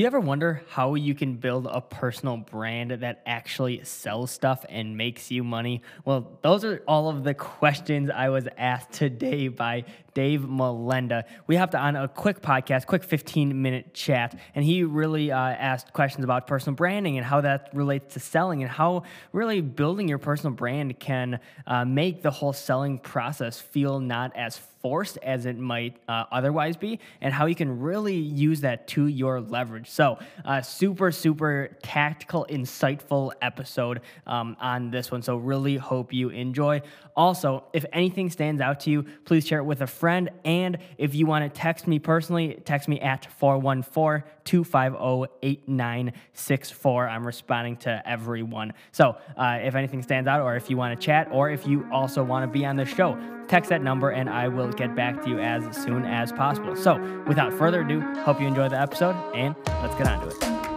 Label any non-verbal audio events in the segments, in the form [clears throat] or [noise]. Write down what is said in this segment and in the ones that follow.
Do you ever wonder how you can build a personal brand that actually sells stuff and makes you money? Well, those are all of the questions I was asked today by Dave Malenda. We hopped on a quick podcast, quick 15 minute chat, and he really uh, asked questions about personal branding and how that relates to selling and how really building your personal brand can uh, make the whole selling process feel not as forced as it might uh, otherwise be, and how you can really use that to your leverage. So, uh, super, super tactical, insightful episode um, on this one. So, really hope you enjoy. Also, if anything stands out to you, please share it with a friend. And if you want to text me personally, text me at 414 250 8964. I'm responding to everyone. So, uh, if anything stands out, or if you want to chat, or if you also want to be on the show, text that number and I will get back to you as soon as possible. So, without further ado, hope you enjoy the episode and let's get on to it.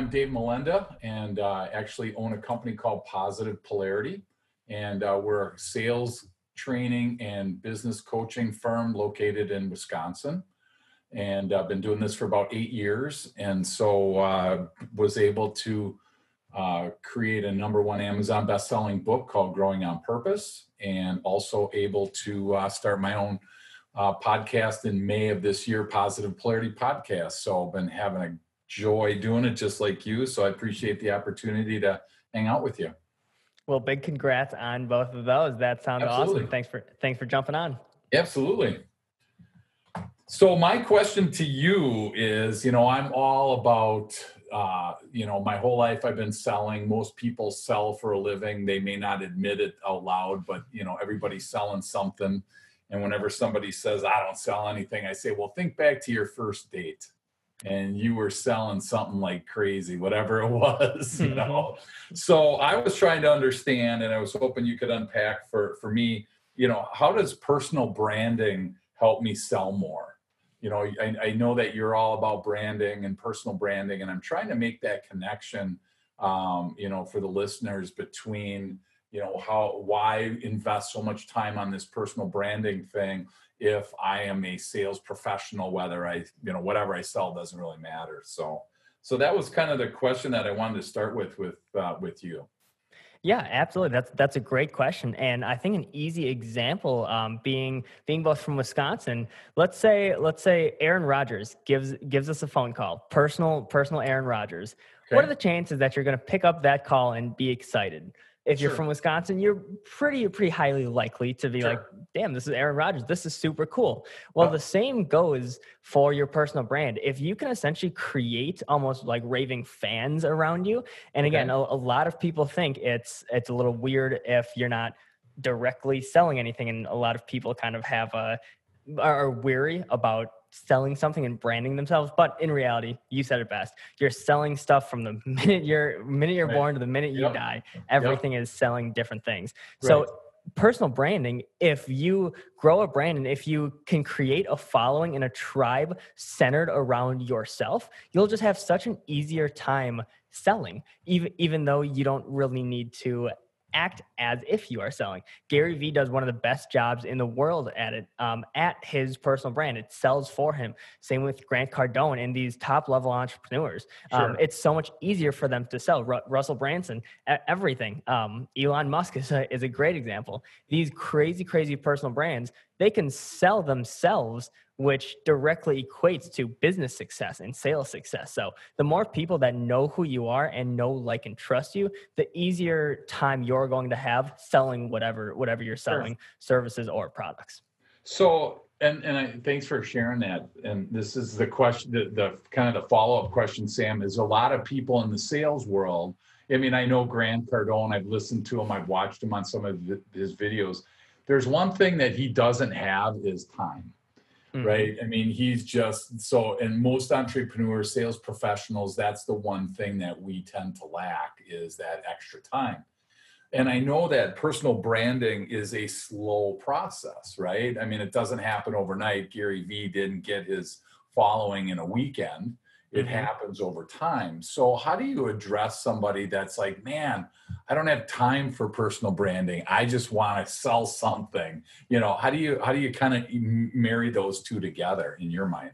I'm Dave Malenda and uh, actually own a company called Positive Polarity. And uh, we're a sales training and business coaching firm located in Wisconsin. And I've been doing this for about eight years. And so uh, was able to uh, create a number one Amazon best-selling book called Growing on Purpose, and also able to uh, start my own uh, podcast in May of this year, Positive Polarity Podcast. So I've been having a joy doing it just like you. So I appreciate the opportunity to hang out with you. Well, big congrats on both of those. That sounds Absolutely. awesome. Thanks for thanks for jumping on. Absolutely. So my question to you is, you know, I'm all about uh, you know, my whole life I've been selling. Most people sell for a living. They may not admit it out loud, but you know, everybody's selling something. And whenever somebody says, I don't sell anything, I say, well, think back to your first date and you were selling something like crazy, whatever it [laughs] was, you know. so I was trying to understand, and I was hoping you could unpack for for me, you know, how does personal branding help me sell more? You know, I, I know that you're all about branding and personal branding, and I'm trying to make that connection, um, you know, for the listeners between you know how why invest so much time on this personal branding thing if I am a sales professional, whether I, you know, whatever I sell doesn't really matter. So, so that was kind of the question that I wanted to start with, with, uh, with you. Yeah, absolutely. That's that's a great question, and I think an easy example, um, being being both from Wisconsin. Let's say let's say Aaron Rodgers gives gives us a phone call, personal personal Aaron Rodgers. Okay. What are the chances that you're going to pick up that call and be excited? If sure. you're from Wisconsin, you're pretty pretty highly likely to be sure. like, "Damn, this is Aaron Rodgers. This is super cool." Well, oh. the same goes for your personal brand. If you can essentially create almost like raving fans around you, and again, okay. a, a lot of people think it's it's a little weird if you're not directly selling anything, and a lot of people kind of have a are weary about selling something and branding themselves but in reality you said it best you're selling stuff from the [laughs] minute you're minute you're right. born to the minute you yep. die everything yep. is selling different things right. so personal branding if you grow a brand and if you can create a following in a tribe centered around yourself you'll just have such an easier time selling even even though you don't really need to act as if you are selling. Gary Vee does one of the best jobs in the world at it, um, at his personal brand. It sells for him. Same with Grant Cardone and these top level entrepreneurs. Um, sure. Um, it's so much easier for them to sell. Ru- Russell Brunson, everything. Um, Elon Musk is a, is a great example. These crazy, crazy personal brands, they can sell themselves which directly equates to business success and sales success. So, the more people that know who you are and know, like, and trust you, the easier time you're going to have selling whatever whatever you're selling, sure. services or products. So, and and I, thanks for sharing that. And this is the question, the, the kind of the follow up question, Sam. Is a lot of people in the sales world. I mean, I know Grant Cardone. I've listened to him. I've watched him on some of his videos. There's one thing that he doesn't have is time mm-hmm. right? I mean, he's just so, and most entrepreneurs, sales professionals, that's the one thing that we tend to lack is that extra time. And I know that personal branding is a slow process, right? I mean, it doesn't happen overnight. Gary Vee didn't get his following in a weekend. It Mhm. happens over time. So, how do you address somebody that's like, man, I don't have time for personal branding. I just want to sell something. You know, how do you how do you kind of marry those two together in your mind?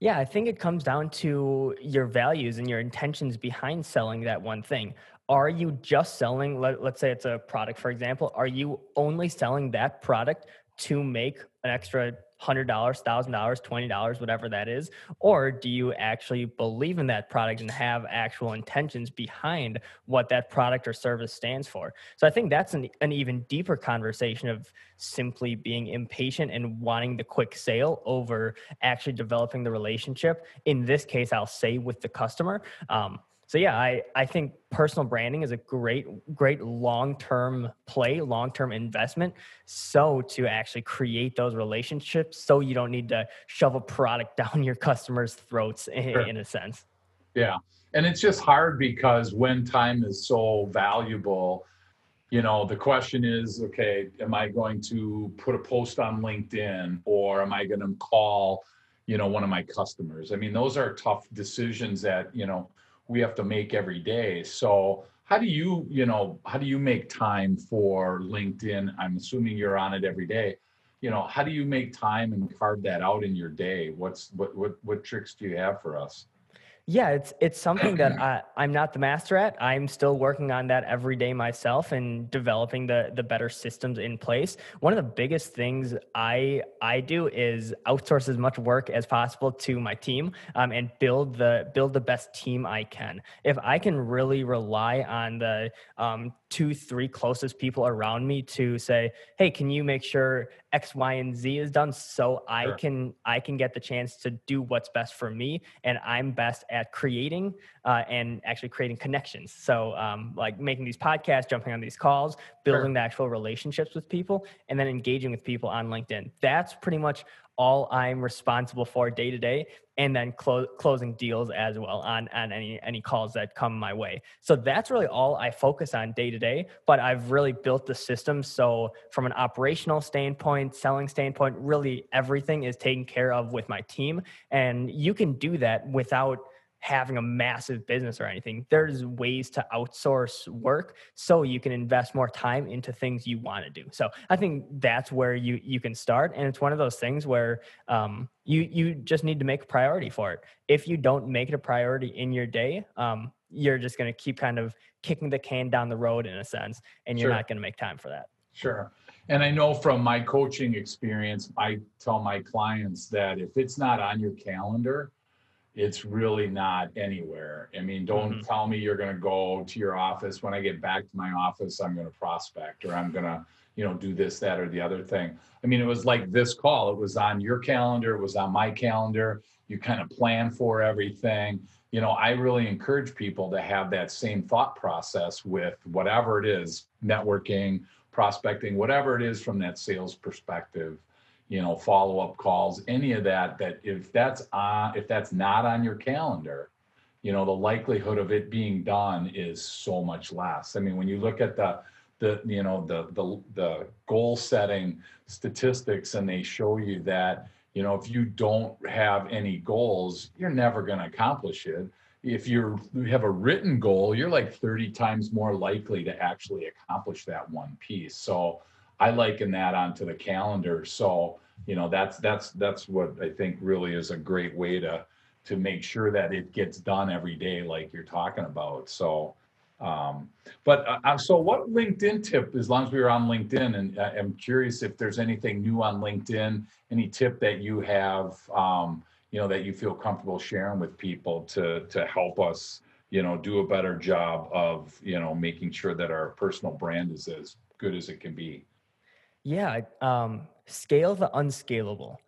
Yeah, I think it comes down to your values and your intentions behind selling that one thing. Are you just selling, let, let's say it's a product, for example, are you only selling that product to make an extra $100, $1,000, $20, whatever that is? Or do you actually believe in that product and have actual intentions behind what that product or service stands for? So I think that's an, an even deeper conversation of simply being impatient and wanting the quick sale over actually developing the relationship. In this case, I'll say with the customer. Um, so yeah, I, I think personal branding is a great, great long-term play, long-term investment. So to actually create those relationships, so you don't need to shove a product [laughs] down your customers' throats in, Sure. in a sense. Yeah. And it's just hard because when time is so valuable, you know, the question is okay, am I going to put a post on LinkedIn or am I going to call, you know, one of my customers? I mean, those are tough decisions that, you know, we have to make every day. So, how do you, you know, how do you make time for LinkedIn? I'm assuming you're on it every day. You know, how do you make time and carve that out in your day? What's what what what tricks do you have for us? Yeah, it's it's something that I, I'm not the master at. I'm still working on that every day myself and developing the the better systems in place. One of the biggest things I I do is outsource as much work as possible to my team um, and build the build the best team I can. If I can really rely on the um, two three closest people around me to say, hey, can you make sure X, Y, and Z is done so I Sure. can I can get the chance to do what's best for me and I'm best at creating uh, and actually creating connections. So um, like making these podcasts, jumping on these calls, building the actual relationships with people, and then engaging with people on LinkedIn. That's pretty much all I'm responsible for day to day, and then clo- closing deals as well on on any any calls that come my way. So that's really all I focus on day to day. But I've really built the system so from an operational standpoint, selling standpoint, really everything is taken care of with my team, and you can do that without having a massive business or anything. There's ways to outsource work so you can invest more time into things you want to do. So I think that's where you you can start, and it's one of those things where um, you you just need to make a priority for it. If you don't make it a priority in your day, um, you're just going to keep kind of kicking the can down the road in a sense, and you're Sure. not going to make time for that. Sure. And I know from my coaching experience, I tell my clients that if it's not on your calendar, it's really not anywhere. I mean, don't mm-hmm. tell me you're going to go to your office. When I get back to my office, I'm going to prospect or I'm going to, you know, do this, that, or the other thing. I mean, it was like this call. It was on your calendar. It was on my calendar. You kind of plan for everything. You know, I really encourage people to have that same thought process with whatever it is, networking, prospecting, whatever it is from that sales perspective you know follow-up calls any of that that if that's on if that's not on your calendar you know the likelihood of it being done is so much less. I mean when you look at the the you know the the, the goal setting statistics and they show you that you know if you don't have any goals you're never going to accomplish it. If you have a written goal you're like 30 times more likely to actually accomplish that one piece. So I liken that onto the calendar. So, you know, that's that's that's what I think really is a great way to to make sure that it gets done every day, like you're talking about. So, um, but uh, uh, so what LinkedIn tip? As long as we were on LinkedIn, and I'm curious if there's anything new on LinkedIn, any tip that you have, um, you know, that you feel comfortable sharing with people to to help us, you know, do a better job of, you know, making sure that our personal brand is as good as it can be. Yeah, um, scale the unscalable.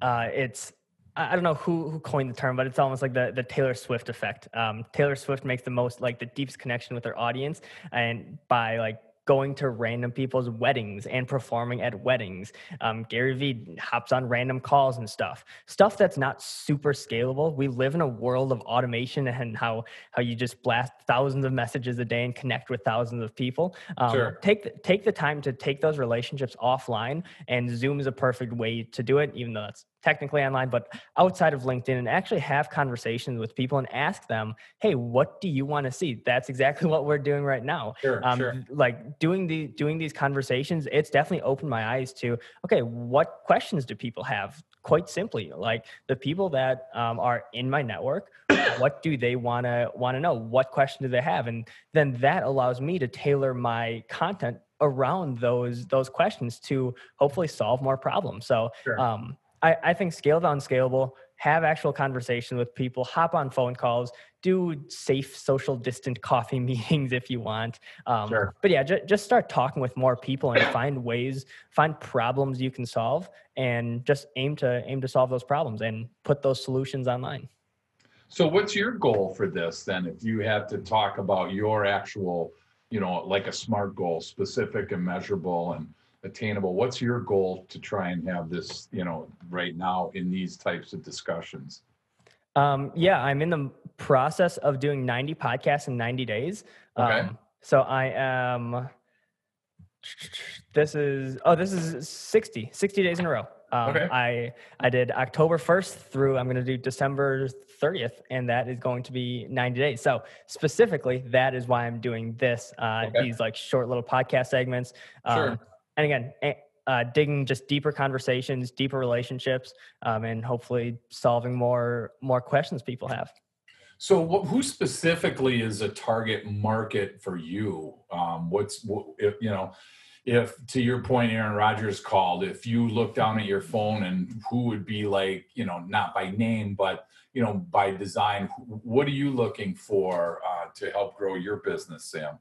Uh, it's I don't know who who coined the term, but it's almost like the the Taylor Swift effect. Um, Taylor Swift makes the most like the deepest connection with her audience, and by like going to random people's weddings and performing at weddings. Um, Gary Vee hops on random calls and stuff. Stuff that's not super scalable. We live in a world of automation and how how you just blast thousands of messages a day and connect with thousands of people. Um, Sure. Take the, take the time to take those relationships offline, and Zoom is a perfect way to do it. Even though that's technically online, but outside of LinkedIn and actually have conversations with people and ask them, hey, what do you want to see? That's exactly [laughs] what we're doing right now. Sure, um, sure. Like doing the doing these conversations, it's definitely opened my eyes to okay, what questions do people have? Quite simply, like the people that um, are in my network, [coughs] what do they want to want to know? What question do they have? And then that allows me to tailor my content around those those questions to hopefully solve more problems. So Sure. um, I, I think scale down scalable, have actual conversation with people, hop on phone calls, do safe social distant [laughs] coffee meetings if you want. Um, Sure. But yeah, ju- just start talking with more people and find ways, find problems you can solve, and just aim to aim to solve those problems and put those solutions online. So what's your goal for this then? If you had to talk about your actual, you know, like a SMART goal, specific and measurable and attainable, what's your goal to try and have this, you know, right now in these types of discussions? Um, yeah, I'm in the process of doing 90 podcasts in 90 days. Okay. Um, so I am. This is oh, this is 60, 60 days in a row. Um, Okay. I I did October 1st through I'm going to do December 30th, and that is going to be 90 days. So specifically, that is why I'm doing this. Uh, Okay. These like short little podcast segments. Um, Sure. And again, uh, digging just deeper conversations, deeper relationships, um, and hopefully solving more more questions people have. So what, who specifically is a target market for you? Um, what's, what, if, you know, if to your point, Aaron Rodgers called, if you look down at your phone and who would be like, you know, not by name, but, you know, by design, wh- what are you looking for uh, to help grow your business, Sam?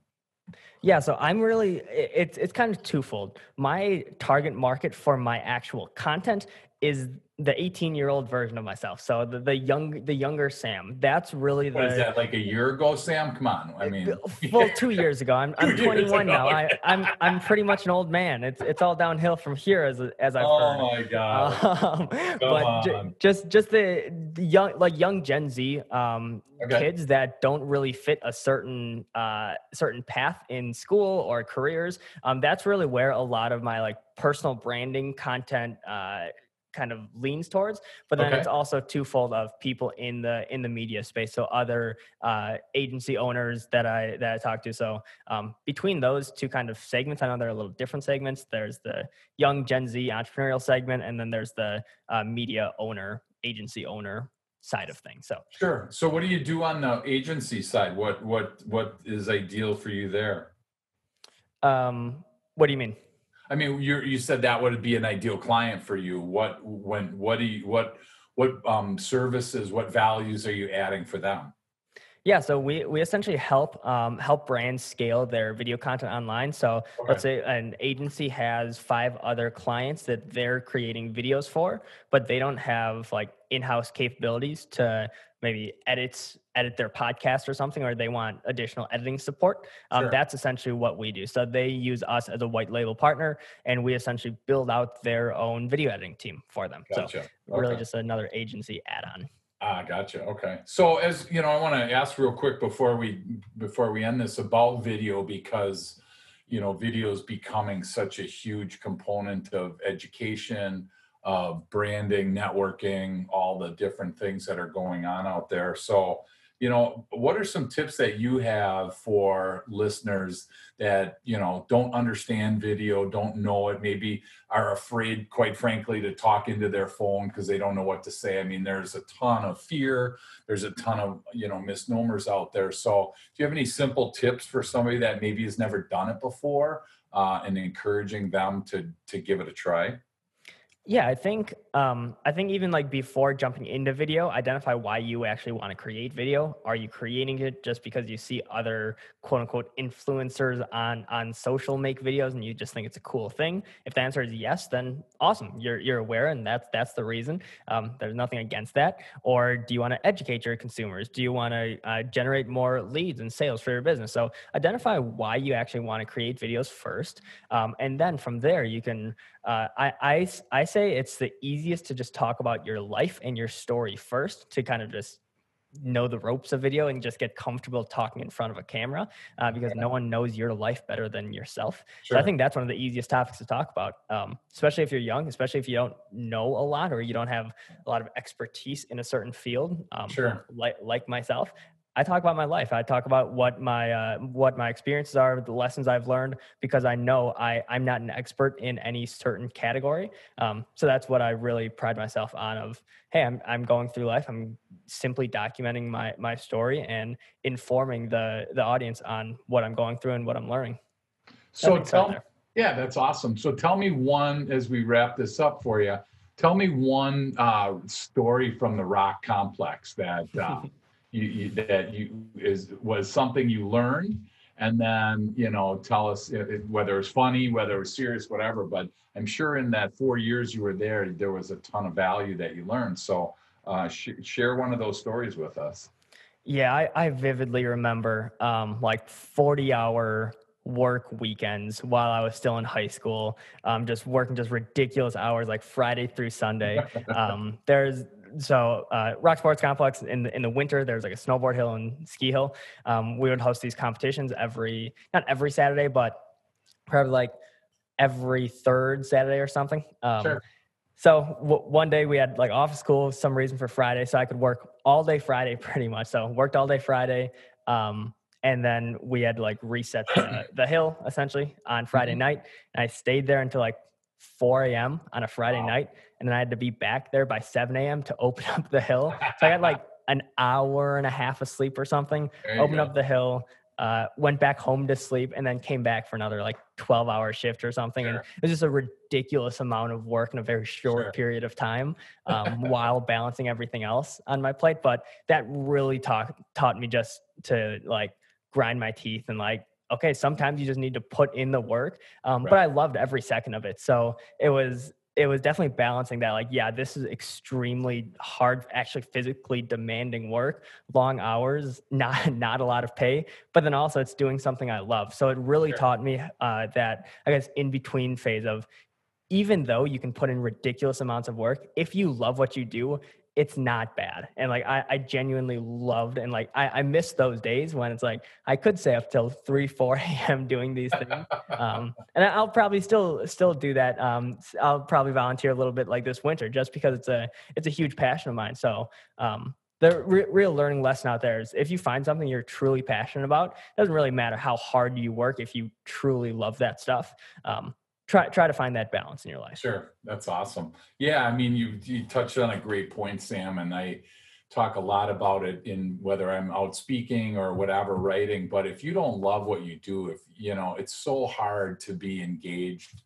Yeah, so I'm really it's it's kind of twofold. My target market for my actual content is the 18 year old version of myself. So the, the young the younger Sam. That's really the What is that, like a year ago, Sam? Come on. I mean, well, [laughs] two years ago. I'm, I'm 21 now. I, I'm I'm pretty much an old man. It's it's all downhill from here as as I've heard. oh my God. [laughs] Um, but on. just just the, the young like young Gen Z um, Okay. kids that don't really fit a certain uh, certain path in school or careers. Um, that's really where a lot of my like personal branding content uh, kind of leans towards. But then Okay. it's also twofold of people in the in the media space. So other uh, agency owners that I that I talk to. So um, between those two kind of segments, I know they're a little different segments. There's the young Gen Z entrepreneurial segment, and then there's the uh, media owner, agency owner side of things. So Sure. So what do you do on the agency side? What what what is ideal for you there? um, what do you mean? I mean, you you said that would be an ideal client for you. What when what do you what what um services, what values are you adding for them? Yeah, so we we essentially help um, help brands scale their video content online. So let's say an agency has five other clients that they're creating videos for, but they don't have like in-house capabilities to maybe edit edit their podcast or something, or they want additional editing support. Um, Sure. That's essentially what we do. So they use us as a white label partner, and we essentially build out their own video editing team for them. So Gotcha. really Okay. just another agency add-on. Ah, gotcha. Okay. So as you know, I want to ask real quick before we before we end this about video because you know video is becoming such a huge component of education, of branding, networking, all the different things that are going on out there. So you know, what are some tips that you have for listeners that you know don't understand video, don't know it, maybe are afraid, quite frankly, to talk into their phone because they don't know what to say. I mean, there's a ton of fear. There's a ton of you know misnomers out there. So, do you have any simple tips for somebody that maybe has never done it before, uh, and encouraging them to to give it a try? Yeah, I think um, I think even like before jumping into video, identify why you actually want to create video. Are you creating it just because you see other quote unquote influencers on on social make videos and you just think it's a cool thing? If the answer is yes, then awesome. You're you're aware and that's that's the reason. Um, there's nothing against that. Or do you want to educate your consumers? Do you want to uh, generate more leads and sales for your business? So identify why you actually want to create videos first, um, and then from there you can uh, I, I I say it's the easiest to just talk about your life and your story first to kind of just know the ropes of video and just get comfortable talking in front of a camera uh, because no one knows your life better than yourself. Sure. So I think that's one of the easiest topics to talk about, um, especially if you're young, especially if you don't know a lot or you don't have a lot of expertise in a certain field. Um, sure. Like like myself, I talk about my life. I talk about what my uh, what my experiences are, the lessons I've learned, because I know I I'm not an expert in any certain category. Um, so that's what I really pride myself on. Of hey, I'm I'm going through life. I'm simply documenting my my story and informing the the audience on what I'm going through and what I'm learning. So tell yeah, that's awesome. So tell me one as we wrap this up for you. Tell me one uh, story from the rock complex that. Uh, [laughs] you, you, that you is was something you learned and then you know tell us whether it's funny whether it's serious whatever but i'm sure in that four years you were there there was a ton of value that you learned so uh, sh- share one of those stories with us yeah i, I vividly remember um, like 40 hour work weekends while I was still in high school, um, just working just ridiculous hours like Friday through Sunday. [laughs] Um, there's so uh, Rock Sports Complex in the in the winter, there's like a snowboard hill and ski hill. Um, we would host these competitions every not every Saturday, but probably like every third Saturday or something. Um, sure. So w- one day we had like off school some reason for Friday, so I could work all day Friday [laughs] pretty much. So worked all day Friday, um, and then we had like reset the, [clears throat] the hill essentially on Friday mm-hmm. night. And I stayed there until like 4 a.m. on a Friday wow. night, and then I had to be back there by 7 a.m. to open up the hill. So I had like [laughs] an hour and a half of sleep or something. Open up the hill, uh, went back home to sleep, and then came back for another like 12 hour shift or something. Sure. And it was just a ridiculous amount of work in a very short sure. period of time um, [laughs] while balancing everything else on my plate. But that really taught taught me just to like grind my teeth and like okay, sometimes you just need to put in the work. Um, right. But I loved every second of it. So it was it was definitely balancing that like yeah this is extremely hard actually physically demanding work long hours [laughs] not not a lot of pay but then also it's doing something i love so it really sure. taught me uh, that i guess in between phase of even though you can put in ridiculous amounts of work if you love what you do it's not bad. And like I, I genuinely loved and like I, I miss those days when it's like I could stay up till three, four [laughs] a.m. doing these things. Um, and I'll probably still still do that. Um, I'll probably volunteer a little bit like this winter just because it's a it's a huge passion of mine. So um, the re- real learning lesson out there is if you find something you're truly passionate about, it doesn't really matter how hard you work if you truly love that stuff. Um, try try to find that balance in your life. Sure, that's awesome. Yeah, I mean, you you touched on a great point, Sam, and I talk a lot about it in whether I'm out speaking or whatever writing. But if you don't love what you do, if you know, it's so hard to be engaged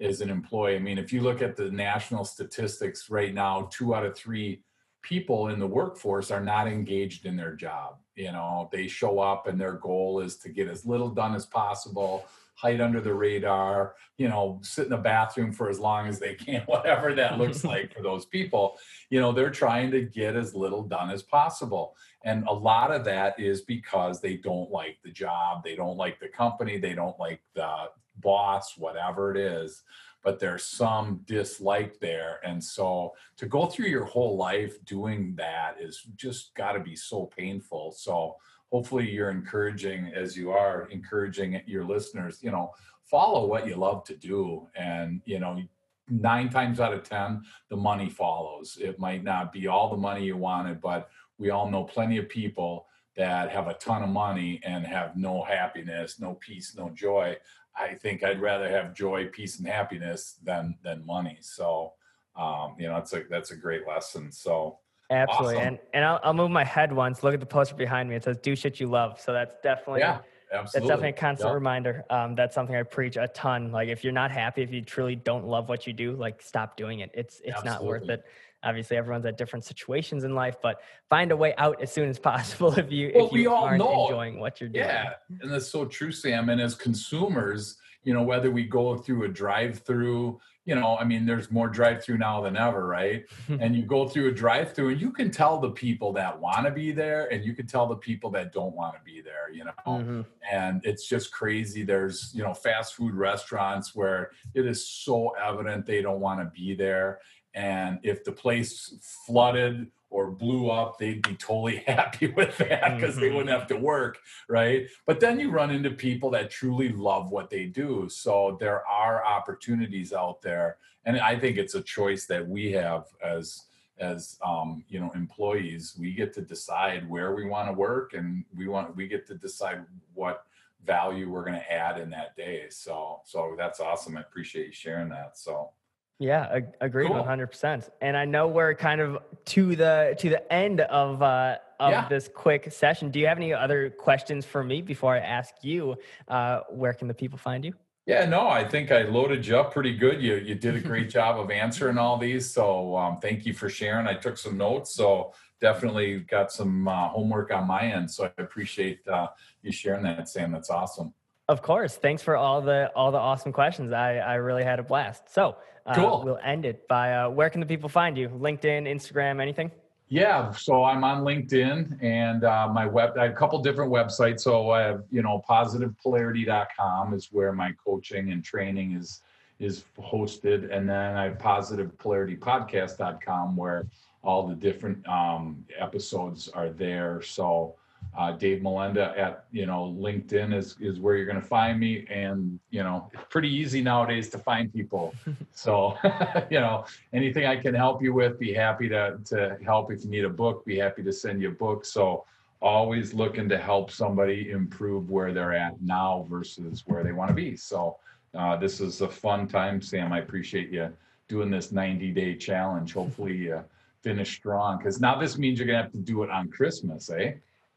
as an employee. I mean, if you look at the national statistics right now, two out of three people in the workforce are not engaged in their job. You know, they show up and their goal is to get as little done as possible hide under the radar, you know, sit in the bathroom for as long as they can, [laughs] whatever that looks [laughs] like for those people. You know, they're trying to get as little done as possible. And a lot of that is because they don't like the job, they don't like the company, they don't like the boss, whatever it is but there's some dislike there. And so to go through your whole life doing that is just got to be so painful. So hopefully you're encouraging as you are encouraging your listeners you know follow what you love to do. And you know nine times out of ten the money follows. It might not be all the money you wanted but we all know plenty of people that have a ton of money and have no happiness no peace no joy. I think i'd rather have joy peace and happiness than than money. So um, you know it's a that's a great lesson. So Absolutely. Awesome. And and I'll, I'll move my head once. Look at the poster behind me. It says "Do shit you love." So that's definitely yeah. Absolutely. That's definitely a constant reminder. Um, that's something I preach a ton. Like if you're not happy, if you truly don't love what you do, like stop doing it. It's it's Absolutely. not worth it. Obviously, everyone's at different situations in life, but find a way out as soon as [laughs] possible if you well, if you aren't enjoying what you're doing. Yeah, and that's so true, Sam. And as consumers, you know, whether we go through a drive-through, you know, I mean, there's more drive-through now than ever, right? and you go through a drive-through, and you can tell the people that want to be there, and you can tell the people that don't want to be there. You know, mm-hmm. and it's just crazy. There's you know fast food restaurants where it is so evident they don't want to be there, and if the place flooded or blew up, they'd be totally [laughs] happy with that because they Mhm. wouldn't have to work, right? But then you run into people that truly love what they do. So there are opportunities out there, and I think it's a choice that we have as as um, you know employees. We get to decide where we want to work, and we want we get to decide what value we're going to add in that day. So so that's awesome. I appreciate you sharing that. So. Yeah, ag- agreed, Cool. one hundred percent. And I know we're kind of to the to the end of uh, of Yeah. this quick session. Do you have any other questions for me before I ask you? Uh, where can the people find you? Yeah, no, I think I loaded you up pretty good. You you did a great [laughs] job of answering all these. So um, thank you for sharing. I took some notes, so definitely got some uh, homework on my end. So I appreciate uh, you sharing that, Sam. That's awesome. Of course. Thanks for all the all the awesome questions. I I really had a blast. So uh, Cool. we'll end it by uh, where can the people find you? LinkedIn, Instagram, anything? Yeah, so I'm on LinkedIn and uh, my web. I have a couple different websites. So I have, you know, positivepolarity.com is where my coaching and training is is hosted, and then I have positivepolaritypodcast.com where all the different um, episodes are there. So uh, Dave Malenda at you know LinkedIn is is where you're going to find me, and you know it's pretty easy nowadays to find people. [laughs] so [laughs] you know anything I can help you with, be happy to to help. If you need a book, be happy to send you a book. So always looking to help somebody improve where they're at now versus where they want to be. So uh, this is a fun time, Sam. I appreciate you doing this 90 day challenge. [laughs] Hopefully you finish strong because now this means you're gonna have to do it on Christmas, eh?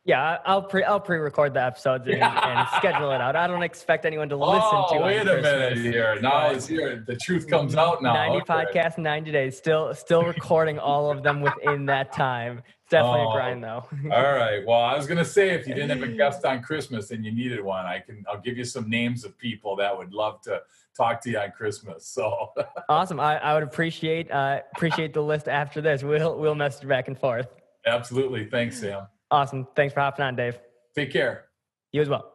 Yeah, I'll pre I'll pre-record the episodes and, and schedule it out. I don't expect anyone to listen oh, to. wait a minute here. Now it's here. The truth comes out now. 90 Okay. podcasts, 90 days. Still still recording all of them within that time. It's definitely Oh. a grind though. [laughs] All right. Well, I was gonna say if you didn't have a guest on [laughs] Christmas and you needed one, I can I'll give you some names of people that would love to talk to you on Christmas. So [laughs] awesome. I, I would appreciate uh, appreciate the list after this. We'll we'll message back and forth. absolutely. Thanks, Sam. Awesome. Thanks for hopping on, Dave. Take care. You as well.